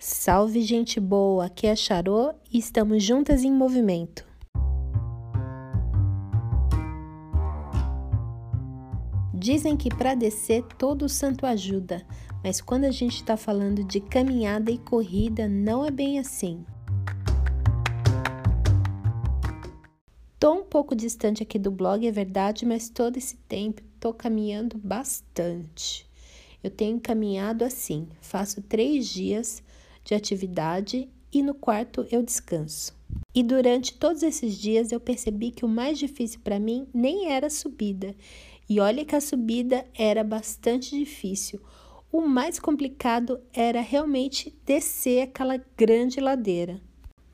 Salve, gente boa! Aqui é Charô e estamos juntas em movimento. Dizem que para descer todo santo ajuda, mas quando a gente está falando de caminhada e corrida, não é bem assim. Tô um pouco distante aqui do blog, é verdade, mas todo esse tempo tô caminhando bastante. Eu tenho caminhado assim, faço três dias de atividade e no quarto eu descanso. E durante todos esses dias eu percebi que o mais difícil para mim nem era a subida. E olha que a subida era bastante difícil. O mais complicado era realmente descer aquela grande ladeira.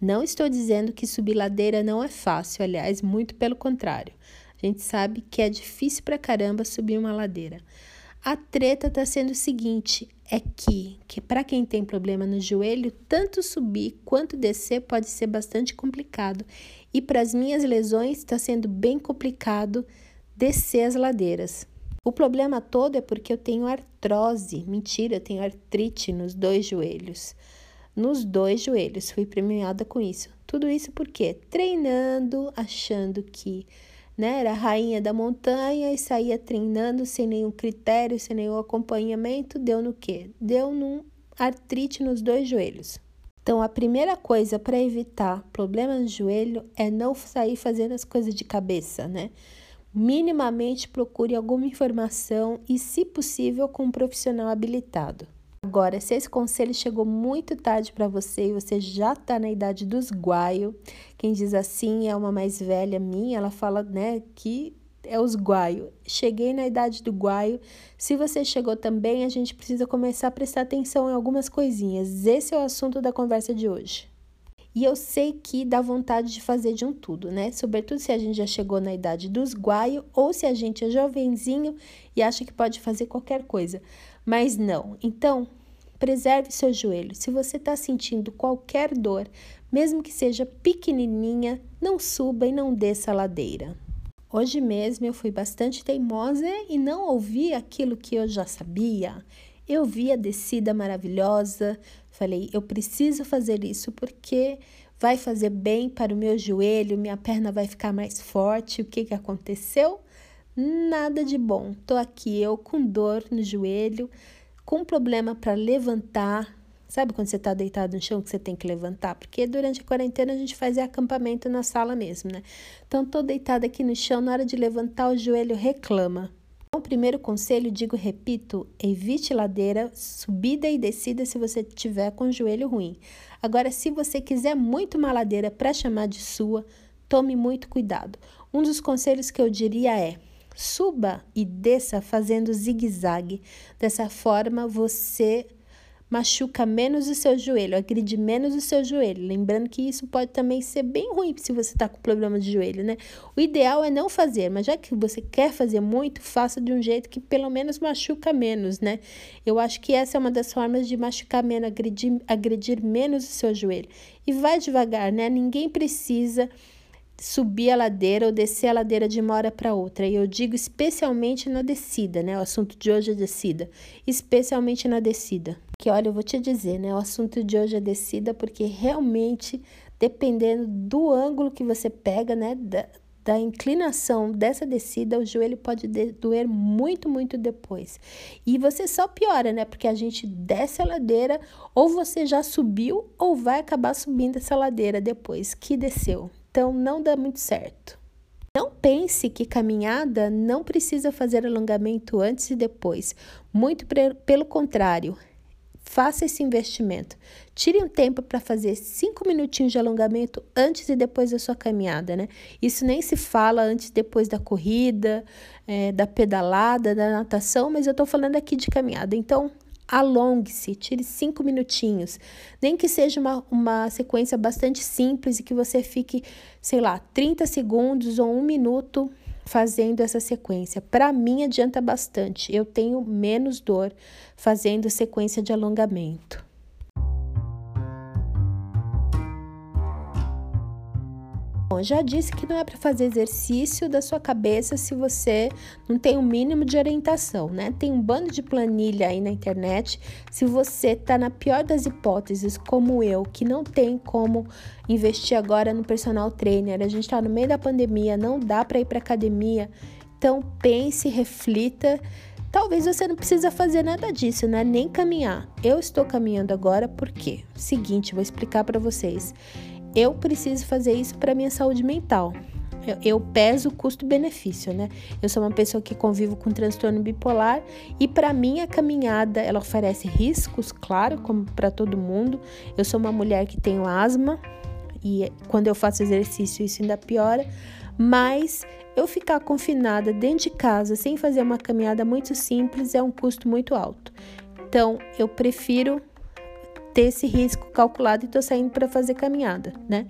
Não estou dizendo que subir ladeira não é fácil, aliás, muito pelo contrário. A gente sabe que é difícil pra caramba subir uma ladeira. A treta está sendo o seguinte: é que, que para quem tem problema no joelho, tanto subir quanto descer pode ser bastante complicado. E para as minhas lesões está sendo bem complicado descer as ladeiras. O problema todo é porque eu tenho artrose. Mentira, eu tenho artrite nos dois joelhos. Nos dois joelhos, fui premiada com isso. Tudo isso porque treinando, achando que né? Era rainha da montanha e saía treinando sem nenhum critério, sem nenhum acompanhamento. Deu no quê? Deu num artrite nos dois joelhos. Então, a primeira coisa para evitar problemas no joelho é não sair fazendo as coisas de cabeça, né? Minimamente procure alguma informação e, se possível, com um profissional habilitado. Agora, se esse conselho chegou muito tarde para você e você já está na idade dos guaio, quem diz assim é uma mais velha minha, ela fala, né, que é os guaio. Cheguei na idade do guaio. Se você chegou também, a gente precisa começar a prestar atenção em algumas coisinhas. Esse é o assunto da conversa de hoje. E eu sei que dá vontade de fazer de um tudo, né? Sobretudo se a gente já chegou na idade dos guaio ou se a gente é jovenzinho e acha que pode fazer qualquer coisa. Mas não. Então, preserve seu joelho. Se você está sentindo qualquer dor, mesmo que seja pequenininha, não suba e não desça a ladeira. Hoje mesmo eu fui bastante teimosa e não ouvi aquilo que eu já sabia. Eu vi a descida maravilhosa, falei, eu preciso fazer isso porque vai fazer bem para o meu joelho, minha perna vai ficar mais forte. O que, que aconteceu? Nada de bom. Tô aqui eu com dor no joelho, com problema para levantar. Sabe quando você está deitado no chão que você tem que levantar? Porque durante a quarentena a gente fazia acampamento na sala mesmo, né? Então, tô deitada aqui no chão, na hora de levantar, o joelho reclama. Então, primeiro conselho, digo, repito, evite ladeira, subida e descida se você tiver com o joelho ruim. Agora, se você quiser muito uma ladeira para chamar de sua, tome muito cuidado. Um dos conselhos que eu diria é: Suba e desça fazendo zigue-zague. Dessa forma, você machuca menos o seu joelho, agride menos o seu joelho. Lembrando que isso pode também ser bem ruim se você está com problema de joelho, né? O ideal é não fazer, mas já que você quer fazer muito, faça de um jeito que pelo menos machuca menos, né? Eu acho que essa é uma das formas de machucar menos, agredir, agredir menos o seu joelho. E vai devagar, né? Ninguém precisa subir a ladeira ou descer a ladeira de uma hora para outra. E eu digo especialmente na descida, né? O assunto de hoje é descida, especialmente na descida. Que olha, eu vou te dizer, né? O assunto de hoje é descida porque realmente dependendo do ângulo que você pega, né, da, da inclinação dessa descida, o joelho pode doer muito, muito depois. E você só piora, né? Porque a gente desce a ladeira, ou você já subiu, ou vai acabar subindo essa ladeira depois que desceu. Então não dá muito certo. Não pense que caminhada não precisa fazer alongamento antes e depois. Muito pelo contrário, faça esse investimento. Tire um tempo para fazer cinco minutinhos de alongamento antes e depois da sua caminhada, né? Isso nem se fala antes e depois da corrida, é, da pedalada, da natação, mas eu estou falando aqui de caminhada. Então, alongue-se, tire cinco minutinhos. Nem que seja uma, uma sequência bastante simples e que você fique, sei lá, 30 segundos ou um minuto fazendo essa sequência. Para mim, adianta bastante. Eu tenho menos dor fazendo sequência de alongamento. Bom, já disse que não é para fazer exercício da sua cabeça se você não tem o um mínimo de orientação, né? Tem um bando de planilha aí na internet. Se você está na pior das hipóteses, como eu, que não tem como investir agora no personal trainer, a gente está no meio da pandemia, não dá para ir para academia. Então pense, reflita. Talvez você não precisa fazer nada disso, né? Nem caminhar. Eu estou caminhando agora porque, seguinte, vou explicar para vocês eu preciso fazer isso para minha saúde mental. Eu, eu peso custo-benefício, né? Eu sou uma pessoa que convivo com transtorno bipolar e para mim a caminhada ela oferece riscos, claro, como para todo mundo. Eu sou uma mulher que tenho asma e quando eu faço exercício isso ainda piora, mas eu ficar confinada dentro de casa sem fazer uma caminhada muito simples é um custo muito alto. Então, eu prefiro ter esse risco calculado e tô saindo para fazer caminhada, né?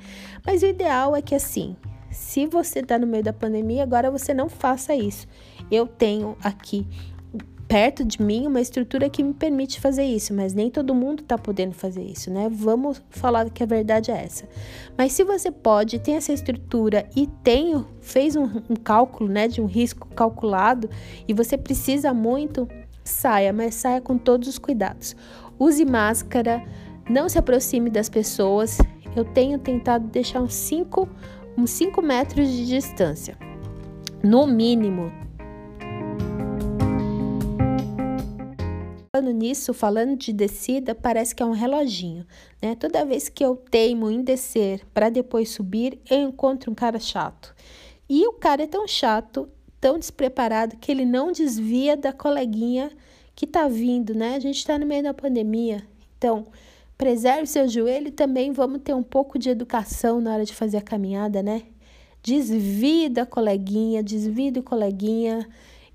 Mas o ideal é que assim, se você tá no meio da pandemia, agora você não faça isso. Eu tenho aqui perto de mim uma estrutura que me permite fazer isso, mas nem todo mundo está podendo fazer isso, né? Vamos falar que a verdade é essa. Mas se você pode, tem essa estrutura e tem, fez um, um cálculo, né, de um risco calculado e você precisa muito, saia, mas saia com todos os cuidados use máscara, não se aproxime das pessoas. Eu tenho tentado deixar uns 5 uns cinco metros de distância, no mínimo. Falando nisso, falando de descida, parece que é um reloginho, né? Toda vez que eu teimo em descer para depois subir, eu encontro um cara chato. E o cara é tão chato, tão despreparado, que ele não desvia da coleguinha que está vindo, né? A gente está no meio da pandemia, então preserve seu joelho e também vamos ter um pouco de educação na hora de fazer a caminhada, né? Desvie da coleguinha, desvie do coleguinha.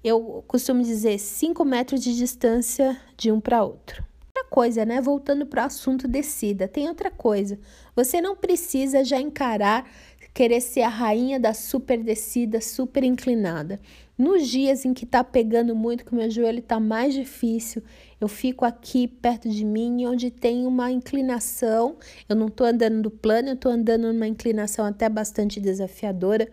Eu costumo dizer 5 metros de distância de um para outro. Outra coisa, né? Voltando para o assunto descida, tem outra coisa. Você não precisa já encarar querer ser a rainha da super descida, super inclinada. Nos dias em que tá pegando muito, que meu joelho tá mais difícil, eu fico aqui perto de mim, onde tem uma inclinação. Eu não tô andando no plano, eu tô andando numa inclinação até bastante desafiadora,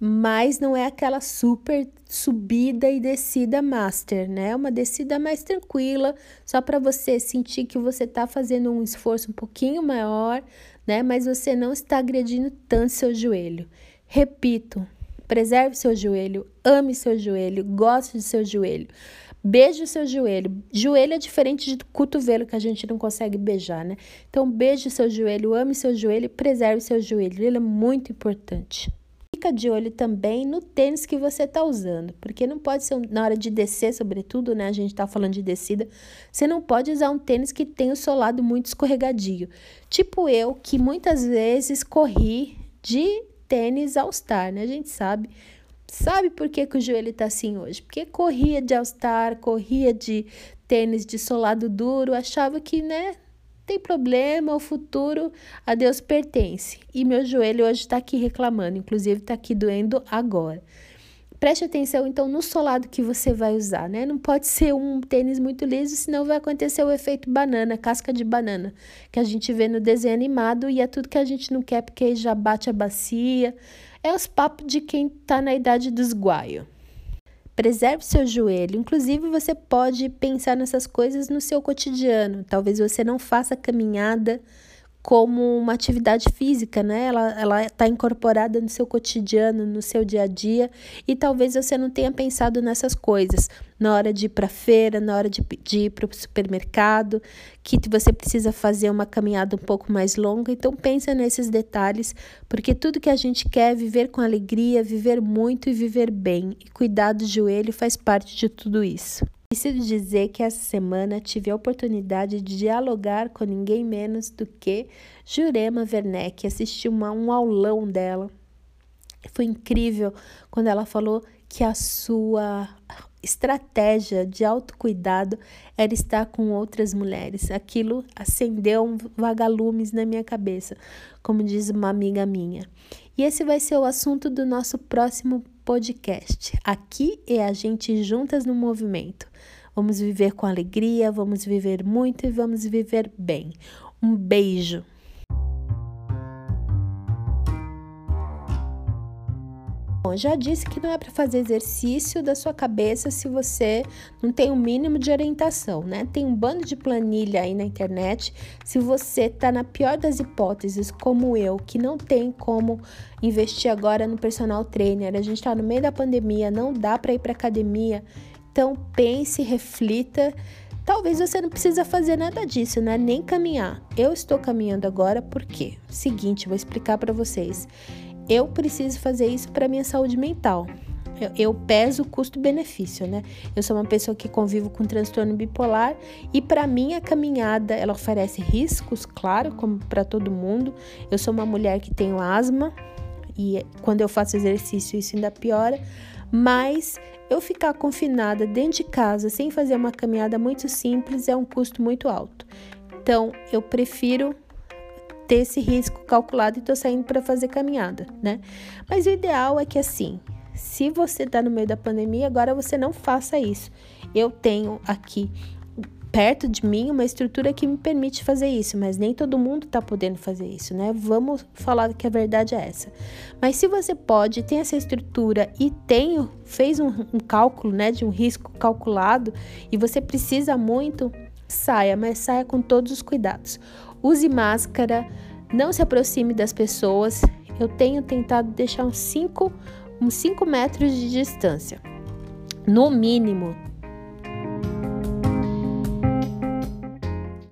mas não é aquela super subida e descida master, né? É uma descida mais tranquila, só para você sentir que você tá fazendo um esforço um pouquinho maior, né? Mas você não está agredindo tanto seu joelho. Repito, preserve seu joelho, ame seu joelho, goste de seu joelho. Beije o seu joelho. Joelho é diferente de cotovelo que a gente não consegue beijar, né? Então, beije seu joelho, ame seu joelho preserve seu joelho. Ele é muito importante. Fica de olho também no tênis que você está usando, porque não pode ser na hora de descer, sobretudo, né? A gente está falando de descida, você não pode usar um tênis que tem o solado muito escorregadio. Tipo eu, que muitas vezes corri de tênis All-Star, né? A gente sabe. Sabe por que, que o joelho está assim hoje? Porque corria de All-Star, corria de tênis de solado duro, achava que, né, tem problema, o futuro a Deus pertence. E meu joelho hoje está aqui reclamando, inclusive está aqui doendo agora. Preste atenção então no solado que você vai usar, né? Não pode ser um tênis muito liso, senão vai acontecer o efeito banana, casca de banana, que a gente vê no desenho animado e é tudo que a gente não quer porque já bate a bacia. É os papos de quem está na idade dos guaio. Preserve seu joelho. Inclusive, você pode pensar nessas coisas no seu cotidiano. Talvez você não faça caminhada como uma atividade física, né? Ela está incorporada no seu cotidiano, no seu dia a dia, e talvez você não tenha pensado nessas coisas na hora de ir para a feira, na hora de, de ir para o supermercado, que você precisa fazer uma caminhada um pouco mais longa. Então pensa nesses detalhes, porque tudo que a gente quer é viver com alegria, viver muito e viver bem. E cuidar do joelho faz parte de tudo isso. Preciso dizer que essa semana tive a oportunidade de dialogar com ninguém menos do que Jurema Werneck. Assisti uma, um aulão dela. Foi incrível quando ela falou que a sua estratégia de autocuidado era estar com outras mulheres. Aquilo acendeu um vagalumes na minha cabeça, como diz uma amiga minha. E esse vai ser o assunto do nosso próximo podcast. Aqui é a gente juntas no movimento. Vamos viver com alegria, vamos viver muito e vamos viver bem. Um beijo. Bom, já disse que não é para fazer exercício da sua cabeça se você não tem o um mínimo de orientação, né? Tem um bando de planilha aí na internet. Se você tá na pior das hipóteses, como eu, que não tem como investir agora no personal trainer, a gente tá no meio da pandemia, não dá para ir para academia. Então pense, reflita. Talvez você não precisa fazer nada disso, né? Nem caminhar. Eu estou caminhando agora porque, seguinte, vou explicar para vocês eu preciso fazer isso para minha saúde mental. Eu, eu peso custo-benefício, né? Eu sou uma pessoa que convivo com transtorno bipolar e para mim a caminhada ela oferece riscos, claro, como para todo mundo. Eu sou uma mulher que tem asma e quando eu faço exercício isso ainda piora, mas eu ficar confinada dentro de casa sem fazer uma caminhada muito simples é um custo muito alto. Então, eu prefiro ter esse risco calculado e tô saindo para fazer caminhada, né? Mas o ideal é que assim, se você tá no meio da pandemia, agora você não faça isso. Eu tenho aqui perto de mim uma estrutura que me permite fazer isso, mas nem todo mundo está podendo fazer isso, né? Vamos falar que a verdade é essa. Mas se você pode, tem essa estrutura e tem, fez um, um cálculo, né, de um risco calculado e você precisa muito, saia, mas saia com todos os cuidados use máscara, não se aproxime das pessoas. Eu tenho tentado deixar uns 5 uns cinco metros de distância. No mínimo,